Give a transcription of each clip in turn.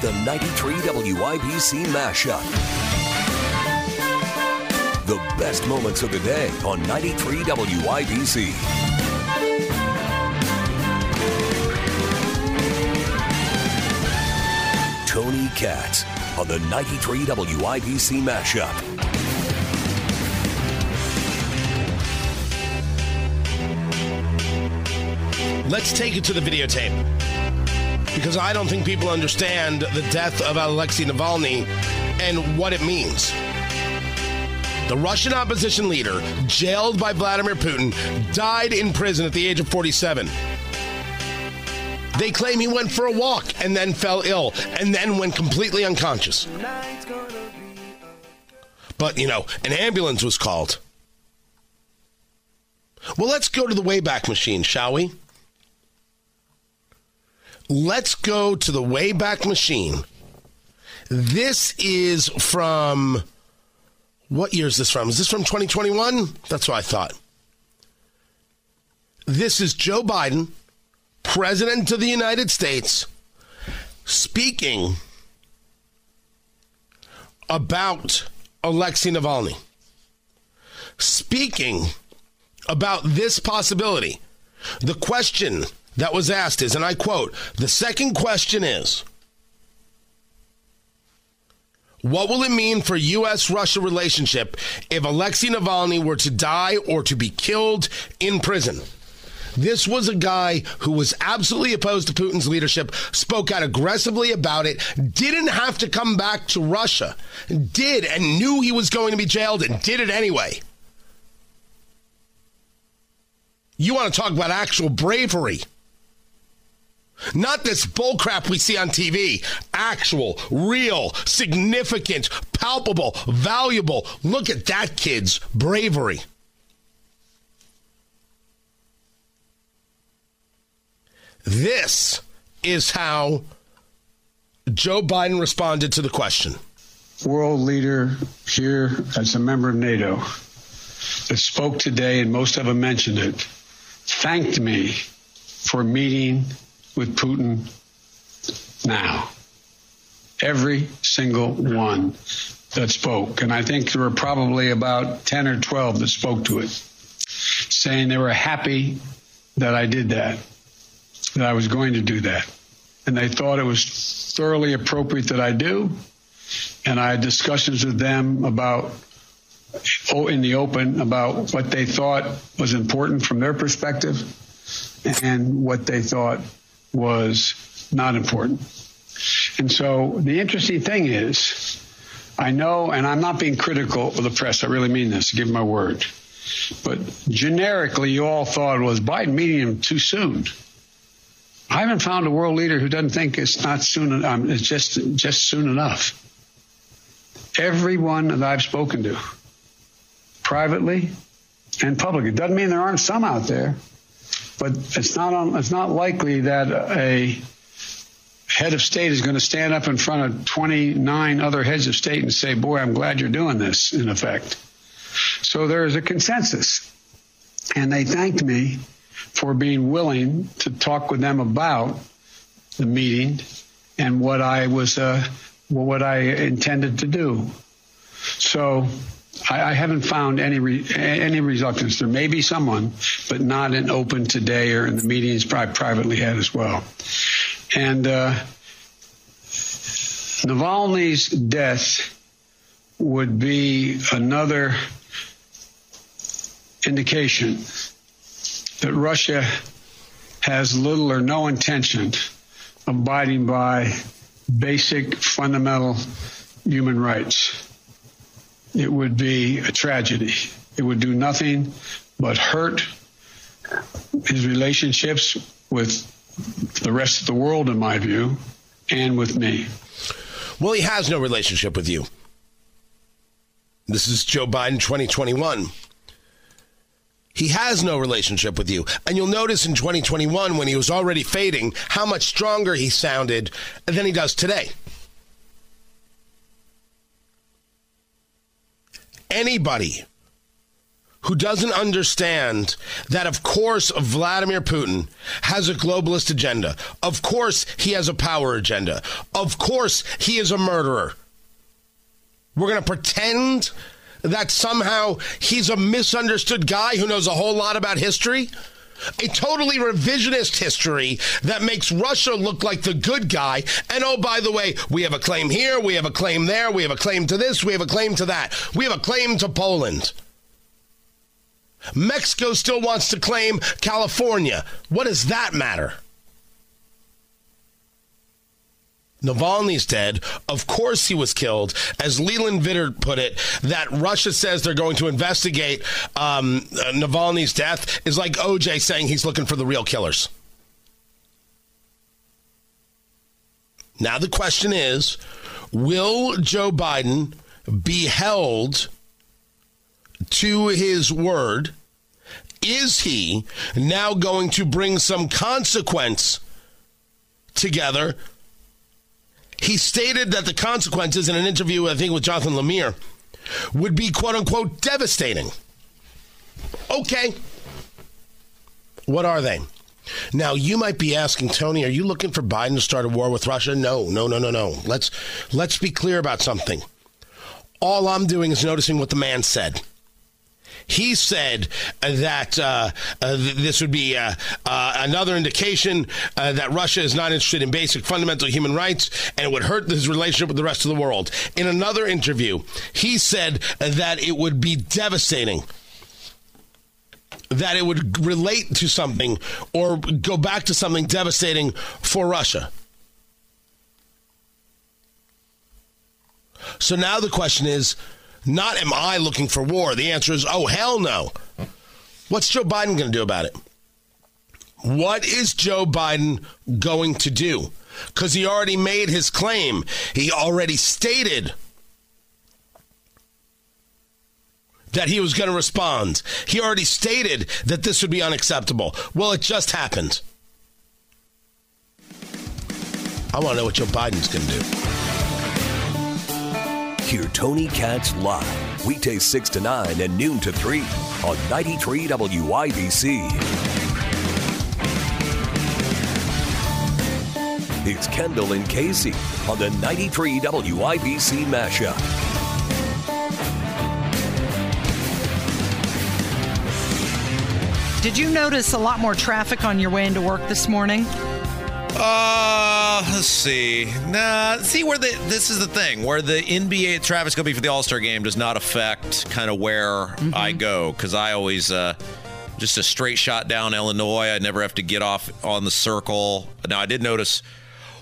the 93 WIBC mashup. The best moments of the day on 93 WIBC. Tony Katz on the 93 WIBC mashup. Let's take it to the videotape. Because I don't think people understand the death of Alexei Navalny and what it means. The Russian opposition leader, jailed by Vladimir Putin, died in prison at the age of 47. They claim he went for a walk and then fell ill and then went completely unconscious. But, you know, an ambulance was called. Well, let's go to the Wayback Machine, shall we? Let's go to the Wayback Machine. This is from. What year is this from? Is this from 2021? That's what I thought. This is Joe Biden, President of the United States, speaking about Alexei Navalny. Speaking about this possibility. The question that was asked is, and I quote, the second question is, what will it mean for U.S. Russia relationship if Alexei Navalny were to die or to be killed in prison? This was a guy who was absolutely opposed to Putin's leadership, spoke out aggressively about it, didn't have to come back to Russia, did and knew he was going to be jailed and did it anyway. You want to talk about actual bravery? Not this bullcrap we see on TV. Actual, real, significant, palpable, valuable. Look at that kid's bravery. This is how Joe Biden responded to the question. World leader here as a member of NATO that spoke today, and most of them mentioned it, thanked me for meeting with Putin now. Every single one that spoke. And I think there were probably about 10 or 12 that spoke to it, saying they were happy that I did that, that I was going to do that. And they thought it was thoroughly appropriate that I do. And I had discussions with them about, oh, in the open, about what they thought was important from their perspective and what they thought was not important. And so the interesting thing is, I know, and I'm not being critical of the press, I really mean this, give my word. But generically, you all thought, was Biden meeting him too soon? I haven't found a world leader who doesn't think it's not soon. Um, it's just just soon enough. Everyone that I've spoken to, privately and publicly, doesn't mean there aren't some out there but it's not it's not likely that a head of state is going to stand up in front of 29 other heads of state and say, "Boy, I'm glad you're doing this." In effect, so there is a consensus, and they thanked me for being willing to talk with them about the meeting and what I was uh, what I intended to do. So I, I haven't found any re, any reluctance. There may be someone, but not in open today or in the meetings I privately had as well. And uh, Navalny's death would be another indication that Russia has little or no intention of abiding by basic fundamental human rights it would be a tragedy. It would do nothing but hurt his relationships with the rest of the world, in my view, and with me. Well, he has no relationship with you. This is Joe Biden 2021. He has no relationship with you. And you'll notice in 2021, when he was already fading, how much stronger he sounded than he does today. Anybody who doesn't understand that, of course, Vladimir Putin has a globalist agenda. Of course, he has a power agenda. Of course, he is a murderer. We're going to pretend that somehow he's a misunderstood guy who knows a whole lot about history? A totally revisionist history that makes Russia look like the good guy. And oh, by the way, we have a claim here, we have a claim there, we have a claim to this, we have a claim to that, we have a claim to Poland. Mexico still wants to claim California. What does that matter? Navalny's dead. Of course he was killed. As Leland Vittert put it, that Russia says they're going to investigate um, uh, Navalny's death is like OJ saying he's looking for the real killers. Now the question is will Joe Biden be held to his word? Is he now going to bring some consequence together he stated that the consequences in an interview, I think, with Jonathan Lemire, would be quote unquote devastating. Okay. What are they? Now you might be asking Tony, are you looking for Biden to start a war with Russia? No, no, no, no, no. Let's let's be clear about something. All I'm doing is noticing what the man said. He said that uh, uh, this would be uh, uh another indication uh, that Russia is not interested in basic fundamental human rights and it would hurt his relationship with the rest of the world. In another interview, he said that it would be devastating that it would relate to something or go back to something devastating for Russia. So now the question is not am I looking for war. The answer is, oh, hell no. What's Joe Biden going to do about it? What is Joe Biden going to do? Because he already made his claim. He already stated that he was going to respond. He already stated that this would be unacceptable. Well, it just happened. I want to know what Joe Biden's going to do. Hear Tony Katz live, weekdays 6 to 9 and noon to 3 on 93 WIBC. It's Kendall and Casey on the 93 WIBC Mashup. Did you notice a lot more traffic on your way into work this morning? Uh, let's see. Nah, see where the this is the thing where the NBA traffic's gonna be for the All Star game does not affect kind of where mm-hmm. I go because I always uh just a straight shot down Illinois. I never have to get off on the circle. Now I did notice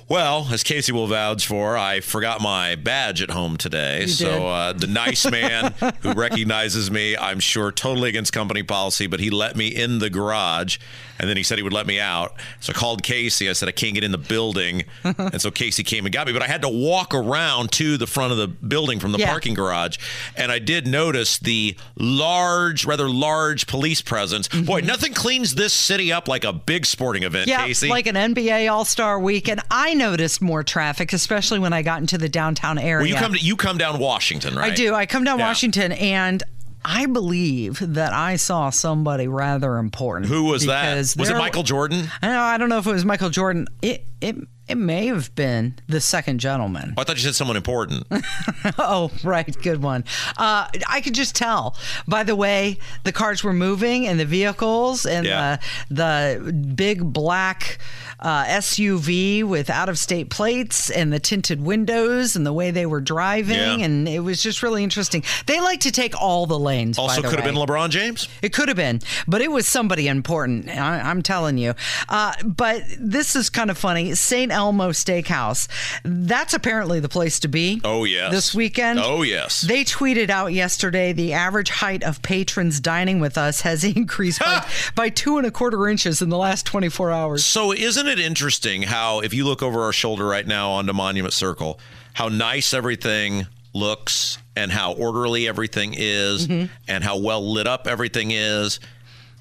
well, as Casey will vouch for, I forgot my badge at home today. You so uh, the nice man who recognizes me, I'm sure, totally against company policy, but he let me in the garage, and then he said he would let me out. So I called Casey. I said I can't get in the building, and so Casey came and got me. But I had to walk around to the front of the building from the yeah. parking garage, and I did notice the large, rather large police presence. Mm-hmm. Boy, nothing cleans this city up like a big sporting event. Yeah, Casey. like an NBA All Star Weekend. I noticed more traffic, especially when I got into the downtown area. Well, you come to, you come down Washington, right? I do. I come down yeah. Washington, and I believe that I saw somebody rather important. Who was that? Was it Michael Jordan? I, I don't know if it was Michael Jordan. It it it may have been the second gentleman. Oh, I thought you said someone important. oh, right. Good one. Uh, I could just tell by the way the cars were moving and the vehicles and yeah. the, the big black uh, SUV with out of state plates and the tinted windows and the way they were driving. Yeah. And it was just really interesting. They like to take all the lanes. Also, the could way. have been LeBron James. It could have been, but it was somebody important. I, am telling you. Uh, but this is kind of funny. St. Elmo Steakhouse. That's apparently the place to be. Oh, yes. This weekend. Oh, yes. They tweeted out yesterday the average height of patrons dining with us has increased by, by two and a quarter inches in the last 24 hours. So, isn't it interesting how, if you look over our shoulder right now onto Monument Circle, how nice everything looks and how orderly everything is mm-hmm. and how well lit up everything is?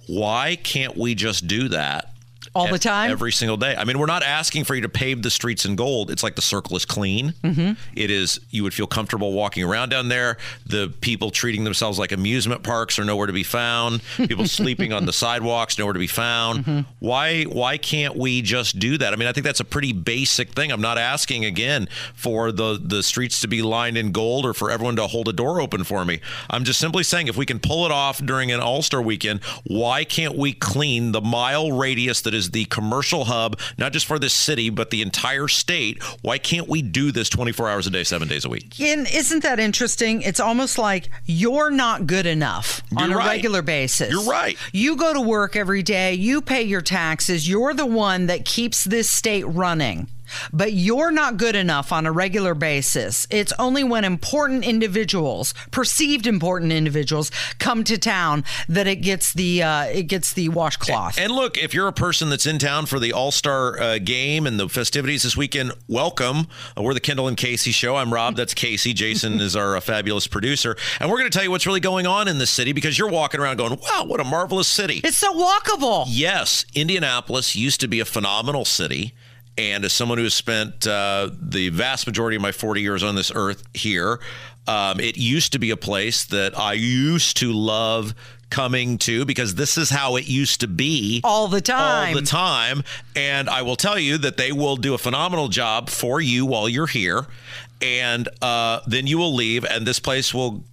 Why can't we just do that all the time? every single day. I mean we're not asking for you to pave the streets in gold. It's like the circle is clean. Mm-hmm. it is you would feel comfortable walking around down there. The people treating themselves like amusement parks are nowhere to be found. People sleeping on the sidewalks nowhere to be found. Mm-hmm. why why can't we just do that? I mean i think that's a pretty basic thing. I'm not asking again for the the streets to be lined in gold or for everyone to hold a door open for me. I'm just simply saying if we can pull it off during an all-star weekend why can't we clean the mile radius that is the commercial hub, not just for this city, but the entire state. Why can't we do this 24 hours a day, seven days a week? And isn't that interesting? It's almost like you're not good enough you're on a right. regular basis. You're right. You go to work every day, you pay your taxes, you're the one that keeps this state running but you're not good enough on a regular basis. It's only when important individuals, perceived important individuals, come to town that it gets the uh, it gets the washcloth. And look, if you're a person that's in town for the All Star uh, game and the festivities this weekend, welcome. Uh, we're the Kendall and Casey show. I'm Rob. That's Casey. Jason is our uh, fabulous producer, and we're going to tell you what's really going on in the city because you're walking around going, "Wow, what a marvelous city!" It's so walkable. Yes, Indianapolis used to be a phenomenal city. And as someone who has spent uh, the vast majority of my 40 years on this earth here, um, it used to be a place that I used to love coming to because this is how it used to be all the time. All the time. And I will tell you that they will do a phenomenal job for you while you're here. And uh, then you will leave, and this place will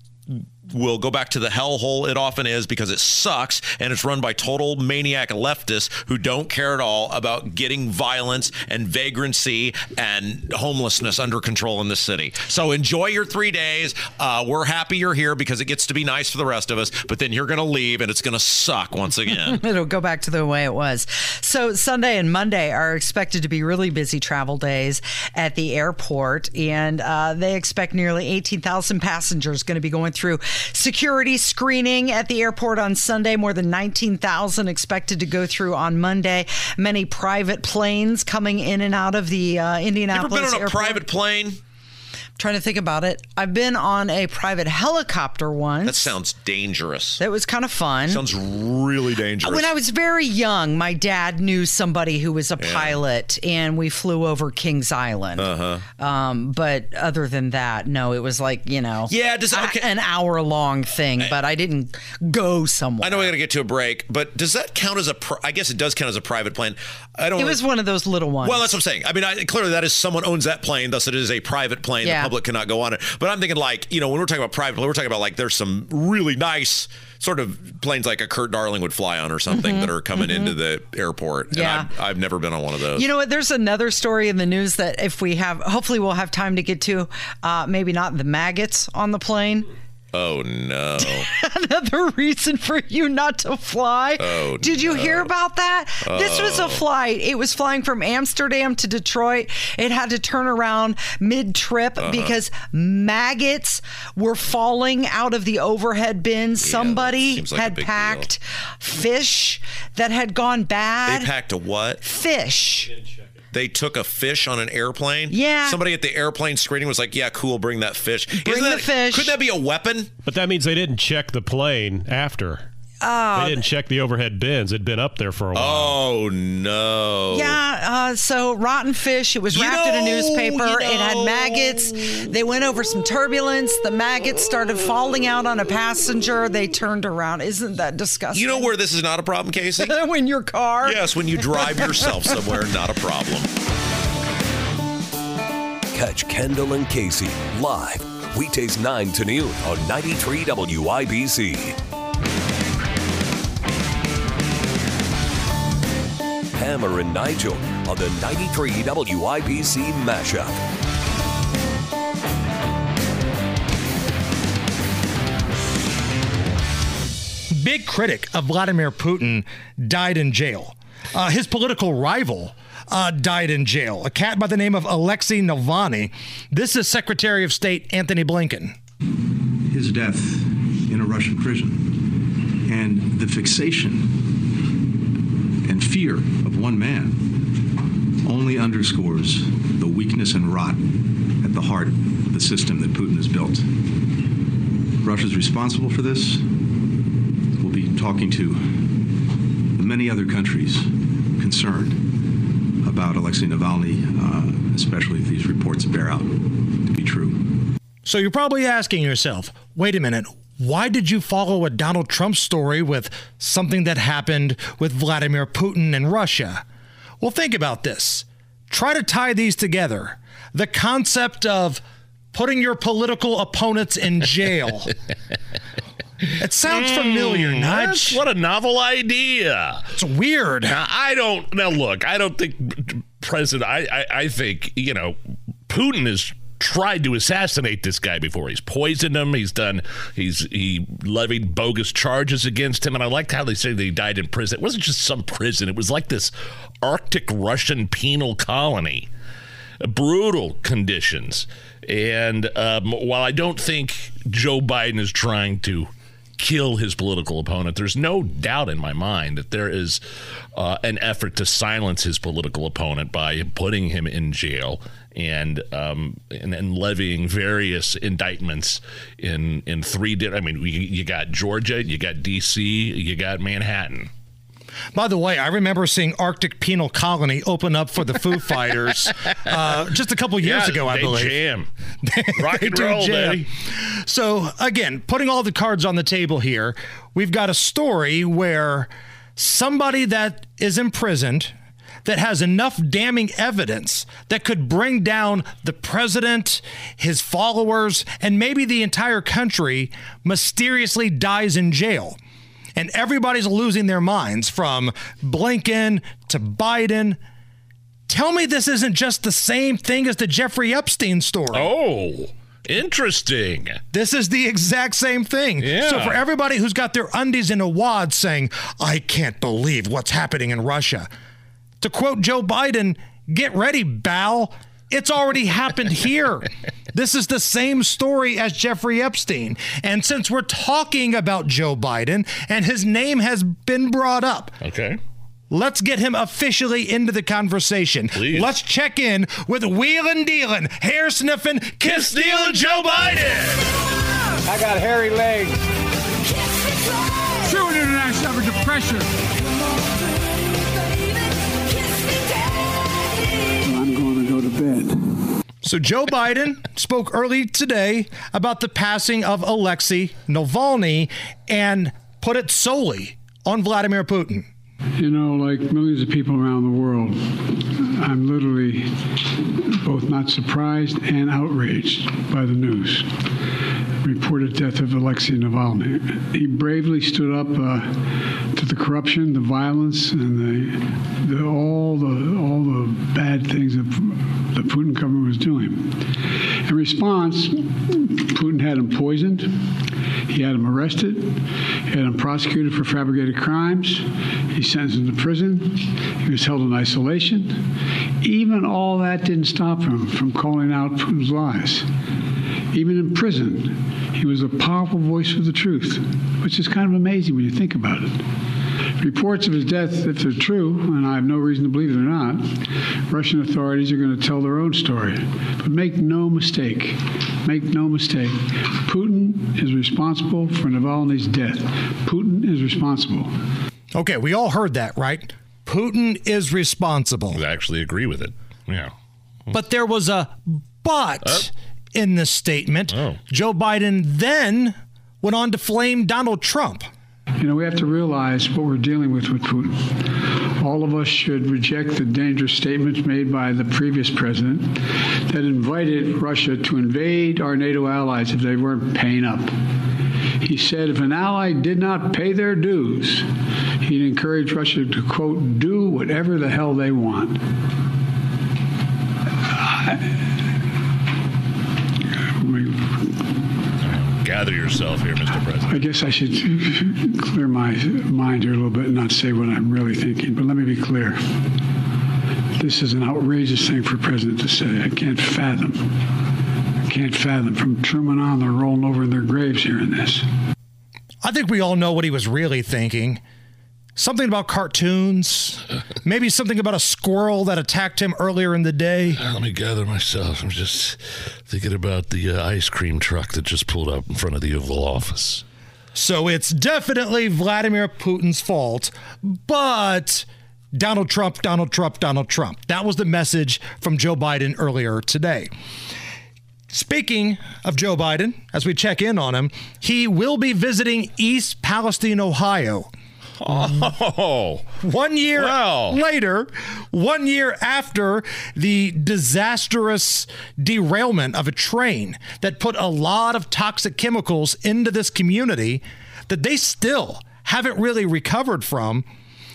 will go back to the hellhole it often is because it sucks and it's run by total maniac leftists who don't care at all about getting violence and vagrancy and homelessness under control in the city. So enjoy your three days. Uh, we're happy you're here because it gets to be nice for the rest of us, but then you're going to leave and it's going to suck once again. It'll go back to the way it was. So Sunday and Monday are expected to be really busy travel days at the airport, and uh, they expect nearly 18,000 passengers going to be going through Security screening at the airport on Sunday. More than 19,000 expected to go through on Monday. Many private planes coming in and out of the uh, Indianapolis Ever been on a airport. private plane? Trying to think about it. I've been on a private helicopter once. That sounds dangerous. That was kind of fun. Sounds really dangerous. When I was very young, my dad knew somebody who was a yeah. pilot, and we flew over Kings Island. Uh-huh. Um, but other than that, no, it was like you know, yeah, does, okay. a, an hour long thing. But I didn't go somewhere. I know we got to get to a break, but does that count as a? Pri- I guess it does count as a private plane. I don't. It was one of those little ones. Well, that's what I'm saying. I mean, I, clearly that is someone owns that plane, thus it is a private plane. Yeah. Public cannot go on it. But I'm thinking like, you know, when we're talking about private, we're talking about like there's some really nice sort of planes like a Kurt Darling would fly on or something mm-hmm, that are coming mm-hmm. into the airport. Yeah. And I've, I've, never been on one of those. You know what? There's another story in the news that if we have, hopefully we'll have time to get to, uh, maybe not the maggots on the plane. Oh no! Another reason for you not to fly. Oh, did you no. hear about that? Oh. This was a flight. It was flying from Amsterdam to Detroit. It had to turn around mid-trip uh-huh. because maggots were falling out of the overhead bins. Yeah, Somebody like had packed deal. fish that had gone bad. They packed a what? Fish they took a fish on an airplane. Yeah. Somebody at the airplane screening was like, "Yeah, cool, bring that fish." Bring Isn't the that, fish. Could that be a weapon? But that means they didn't check the plane after. Oh, they didn't check the overhead bins. It'd been up there for a while. Oh no! Yeah. Uh, so rotten fish. It was wrapped you know, in a newspaper. You know. It had maggots. They went over some turbulence. The maggots started falling out on a passenger. They turned around. Isn't that disgusting? You know where this is not a problem, Casey? when your car. Yes, when you drive yourself somewhere, not a problem. Catch Kendall and Casey live weekdays 9 to noon on 93 WIBC. Hammer and Nigel on the 93 WIBC mashup. Big critic of Vladimir Putin died in jail. Uh, his political rival uh, died in jail. A cat by the name of Alexei Navalny. This is Secretary of State Antony Blinken. His death in a Russian prison and the fixation and fear of one man only underscores the weakness and rot at the heart of the system that Putin has built. Russia's responsible for this. We'll be talking to many other countries concerned about Alexei Navalny, uh, especially if these reports bear out to be true. So you're probably asking yourself, wait a minute, why did you follow a Donald Trump story with something that happened with Vladimir Putin and Russia? Well, think about this. Try to tie these together. The concept of putting your political opponents in jail. it sounds familiar, Mm, Nudge. What a novel idea. It's weird. Now, I don't. Now, look, I don't think President. I, I, I think you know, Putin has tried to assassinate this guy before. He's poisoned him. He's done. He's he levied bogus charges against him. And I liked how they say that he died in prison. It wasn't just some prison. It was like this Arctic Russian penal colony. Brutal conditions. And um, while I don't think Joe Biden is trying to kill his political opponent. There's no doubt in my mind that there is uh, an effort to silence his political opponent by putting him in jail and um, and, and levying various indictments in in three. Di- I mean, you, you got Georgia, you got D.C., you got Manhattan. By the way, I remember seeing Arctic Penal Colony open up for the Foo Fighters uh, just a couple years Yeah, ago, I they believe. jam. Rock and roll, jam. baby. So, again, putting all the cards on the table here, we've got a story where somebody that is imprisoned that has enough damning evidence that could bring down the president, his followers, and maybe the entire country mysteriously dies in jail. And everybody's losing their minds from Blinken to Biden. Tell me this isn't just the same thing as the Jeffrey Epstein story. Oh, interesting. This is the exact same thing. Yeah. So for everybody who's got their undies in a wad saying, I can't believe what's happening in Russia, to quote Joe Biden, get ready, Bal. It's already happened here. this is the same story as Jeffrey Epstein. And since we're talking about Joe Biden and his name has been brought up, Okay. Let's get him officially into the conversation. Please. Let's check in with wheelin' dealin', hair sniffing, kiss stealing Joe Biden. I got hairy legs. True international average of pressure. Bed. So Joe Biden spoke early today about the passing of Alexei Navalny and put it solely on Vladimir Putin. You know, like millions of people around the world, I'm literally both not surprised and outraged by the news. Reported death of Alexei Navalny. He bravely stood up uh, to the corruption, the violence, and the, the all the all the bad things that the Putin government was doing. In response, Putin had him poisoned. He had him arrested. He had him prosecuted for fabricated crimes. He sentenced him to prison. He was held in isolation. Even all that didn't stop him from calling out Putin's lies. Even in prison, he was a powerful voice for the truth, which is kind of amazing when you think about it. Reports of his death, if they're true, and I have no reason to believe they're not, Russian authorities are going to tell their own story. But make no mistake, make no mistake, Putin is responsible for Navalny's death. Putin is responsible. Okay, we all heard that, right? Putin is responsible. I actually agree with it. Yeah. But there was a but oh. in the statement. Oh. Joe Biden then went on to flame Donald Trump. You know, we have to realize what we're dealing with with Putin. All of us should reject the dangerous statements made by the previous president that invited Russia to invade our NATO allies if they weren't paying up. He said if an ally did not pay their dues, he'd encourage Russia to, quote, do whatever the hell they want. Gather yourself here, Mr. President. I guess I should clear my mind here a little bit and not say what I'm really thinking, but let me be clear. This is an outrageous thing for a president to say. I can't fathom. I can't fathom. From Truman on, they're rolling over in their graves hearing this. I think we all know what he was really thinking. Something about cartoons, maybe something about a squirrel that attacked him earlier in the day. Let me gather myself. I'm just thinking about the uh, ice cream truck that just pulled up in front of the Oval Office. So it's definitely Vladimir Putin's fault. But Donald Trump, Donald Trump, Donald Trump. That was the message from Joe Biden earlier today. Speaking of Joe Biden, as we check in on him, he will be visiting East Palestine, Ohio. Oh, one year Wow. later, one year after the disastrous derailment of a train that put a lot of toxic chemicals into this community that they still haven't really recovered from.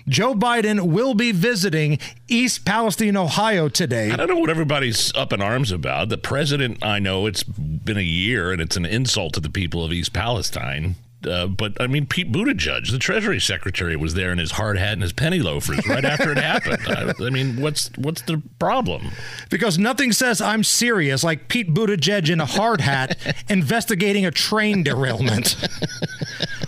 Joe Biden will be visiting East Palestine, Ohio today. I don't know what everybody's up in arms about. The president, I know it's been a year and it's an insult to the people of East Palestine. Uh, but I mean, Pete Buttigieg, the Treasury Secretary, was there in his hard hat and his penny loafers right after it happened. I, I mean, what's what's the problem? Because nothing says I'm serious like Pete Buttigieg in a hard hat investigating a train derailment.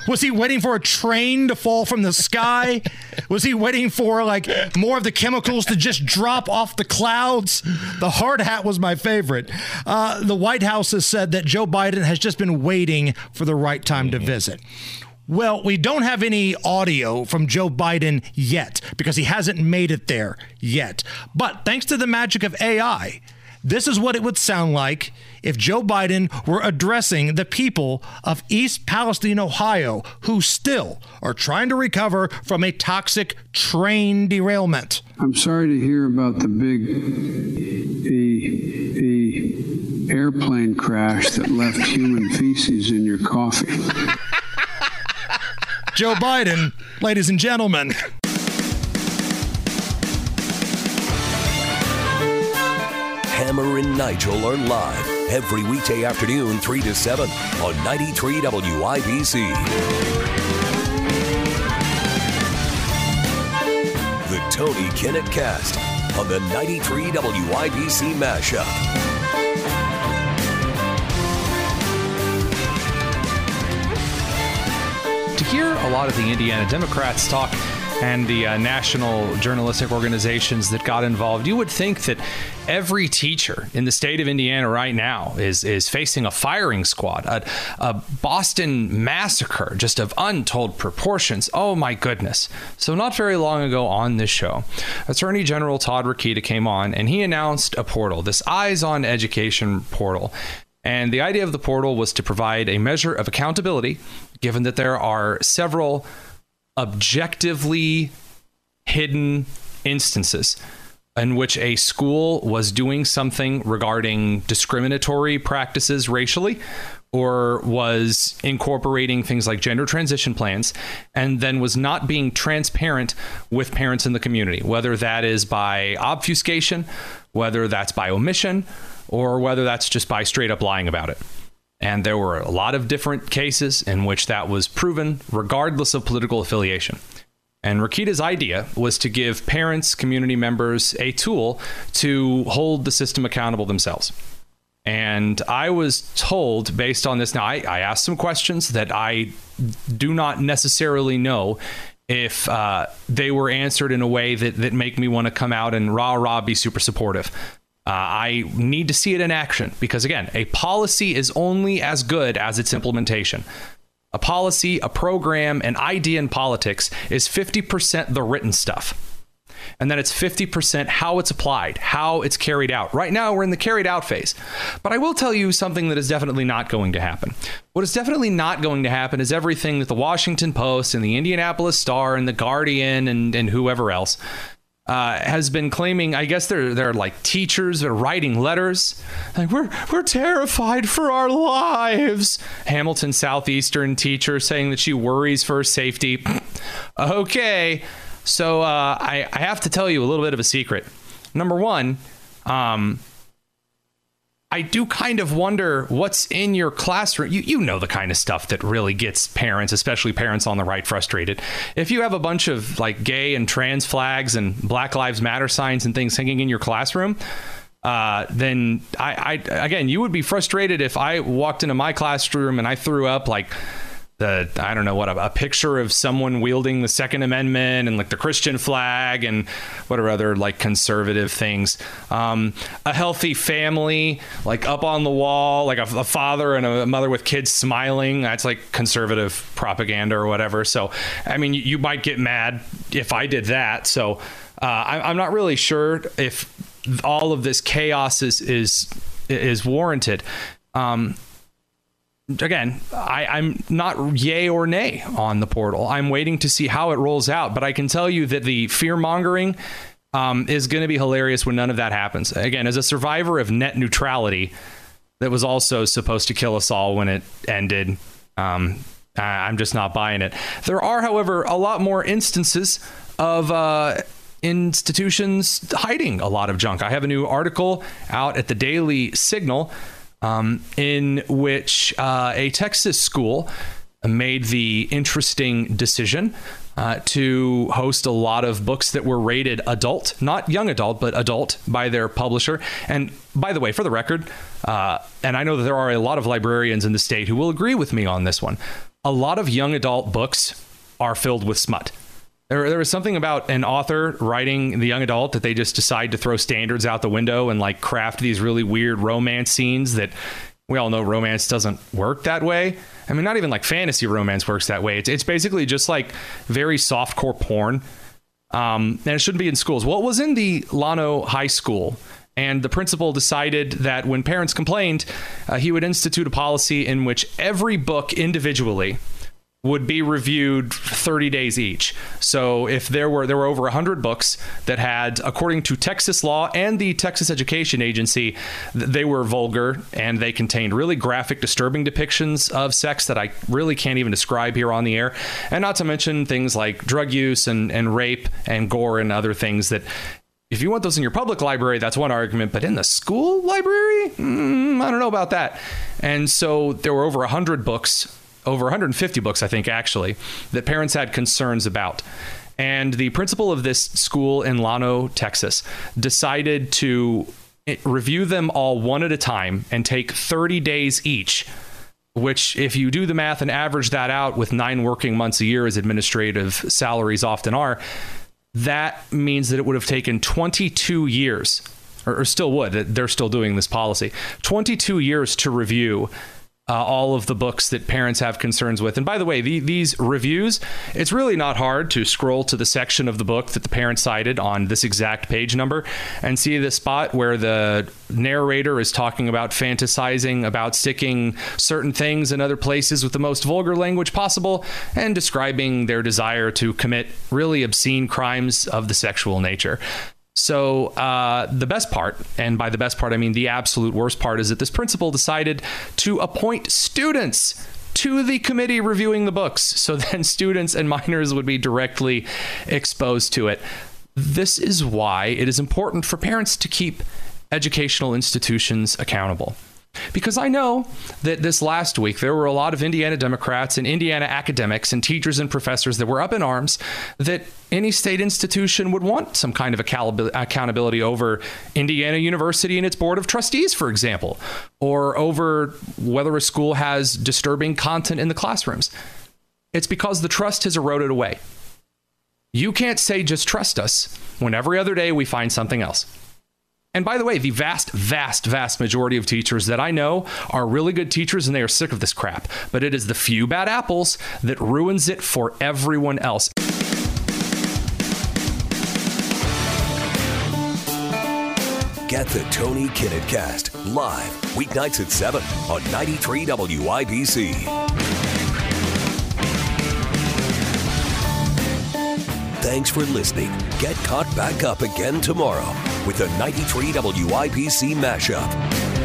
Was he waiting for a train to fall from the sky? Was he waiting for like more of the chemicals to just drop off the clouds? The hard hat was my favorite. Uh, the White House has said that Joe Biden has just been waiting for the right time to visit. Well, we don't have any audio from Joe Biden yet because he hasn't made it there yet. But thanks to the magic of AI, this is what it would sound like if Joe Biden were addressing the people of East Palestine, Ohio, who still are trying to recover from a toxic train derailment. I'm sorry to hear about the big the the airplane crash that left human feces in your coffee. Joe Biden, ladies and gentlemen. Hammer and Nigel are live every weekday afternoon, 3 to 7 on 93 WIBC. The Tony Kinnett Cast on the 93 WIBC Mashup. Hear a lot of the Indiana Democrats talk and the uh, national journalistic organizations that got involved, you would think that every teacher in the state of Indiana right now is is facing a firing squad, a, a Boston massacre, just of untold proportions. Oh my goodness! So not very long ago on this show, Attorney General Todd Rokita came on and he announced a portal, this Eyes on Education portal. And the idea of the portal was to provide a measure of accountability, given that there are several objectively hidden instances in which a school was doing something regarding discriminatory practices racially or was incorporating things like gender transition plans and then was not being transparent with parents in the community, whether that is by obfuscation, whether that's by omission, or whether that's just by straight up lying about it. And there were a lot of different cases in which that was proven, regardless of political affiliation. And Rokita's idea was to give parents, community members a tool to hold the system accountable themselves. And I was told, based on this, now I, I asked some questions that I do not necessarily know if uh, they were answered in a way that, that make me want to come out and rah rah be super supportive. Uh, I need to see it in action because, again, a policy is only as good as its implementation. A policy, a program, an idea in politics is 50% the written stuff. And then it's 50% how it's applied, how it's carried out. Right now, we're in the carried out phase. But I will tell you something that is definitely not going to happen. What is definitely not going to happen is everything that the Washington Post and the Indianapolis Star and the Guardian and, and whoever else uh, has been claiming. I guess they're they're like teachers. They're writing letters like we're we're terrified for our lives. Hamilton Southeastern teacher saying that she worries for her safety. okay, so uh, I I have to tell you a little bit of a secret. Number one, um, I do kind of wonder what's in your classroom. You you know the kind of stuff that really gets parents, especially parents on the right, frustrated. If you have a bunch of like gay and trans flags and Black Lives Matter signs and things hanging in your classroom, uh, then I, I again you would be frustrated if I walked into my classroom and I threw up like the I don't know what a, a, picture of someone wielding the Second Amendment and like the Christian flag and whatever other like conservative things. Um, a healthy family, like up on the wall, like a, a, father and a mother with kids smiling. That's like conservative propaganda or whatever. So, I mean, you, you might get mad if I did that. So, uh, I, I'm not really sure if all of this chaos is is is warranted. Um, again, I, I'm not yay or nay on the portal. I'm waiting to see how it rolls out, but I can tell you that the fear mongering um, is going to be hilarious when none of that happens. Again, as a survivor of net neutrality, that was also supposed to kill us all when it ended. Um, I'm just not buying it. There are, however, a lot more instances of. Uh, institutions hiding a lot of junk. I have a new article out at the Daily Signal um, in which uh, a Texas school made the interesting decision uh, to host a lot of books that were rated adult, not young adult, but adult by their publisher. And by the way, for the record, uh, and I know that there are a lot of librarians in the state who will agree with me on this one, a lot of young adult books are filled with smut. There, there was something about an author writing the young adult that they just decide to throw standards out the window and like craft these really weird romance scenes that we all know romance doesn't work that way. I mean, not even like fantasy romance works that way. It's, it's basically just like very soft core porn. Um, and it shouldn't be in schools. Well, it was in the Llano High School. And the principal decided that when parents complained, uh, he would institute a policy in which every book individually would be reviewed 30 days each. So if there were there were over 100 books that had according to Texas law and the Texas Education Agency they were vulgar and they contained really graphic disturbing depictions of sex that I really can't even describe here on the air and not to mention things like drug use and and rape and gore and other things that if you want those in your public library, that's one argument. But in the school library, mm, I don't know about that. And so there were over 100 books over 150 books, I think, actually, that parents had concerns about. And the principal of this school in Llano, Texas, decided to eh, review them all one at a time and take 30 days each. Which, if you do the math and average that out with nine working months a year, as administrative salaries often are, that means that it would have taken 22 years, or, or still would, they're still doing this policy, 22 years to review uh, all of the books that parents have concerns with. And by the way, the, these reviews, it's really not hard to scroll to the section of the book that the parent cited on this exact page number and see the spot where the narrator is talking about fantasizing about sticking certain things in other places with the most vulgar language possible and describing their desire to commit really obscene crimes of the sexual nature. So uh, the best part, and by the best part I mean the absolute worst part, is that this principal decided to appoint students to the committee reviewing the books. So then students and minors would be directly exposed to it. This is why it is important for parents to keep educational institutions accountable. Because I know that this last week there were a lot of Indiana Democrats and Indiana academics and teachers and professors that were up in arms that any state institution would want some kind of accountability over Indiana University and its board of trustees, for example, or over whether a school has disturbing content in the classrooms. It's because the trust has eroded away. You can't say just trust us when every other day we find something else. And by the way, the vast, vast, vast majority of teachers that I know are really good teachers and they are sick of this crap. But it is the few bad apples that ruins it for everyone else. Get the Tony Kinnett Cast live weeknights at 7 on 93 WIBC. Thanks for listening. Get caught back up again tomorrow with the 93 WIBC mashup.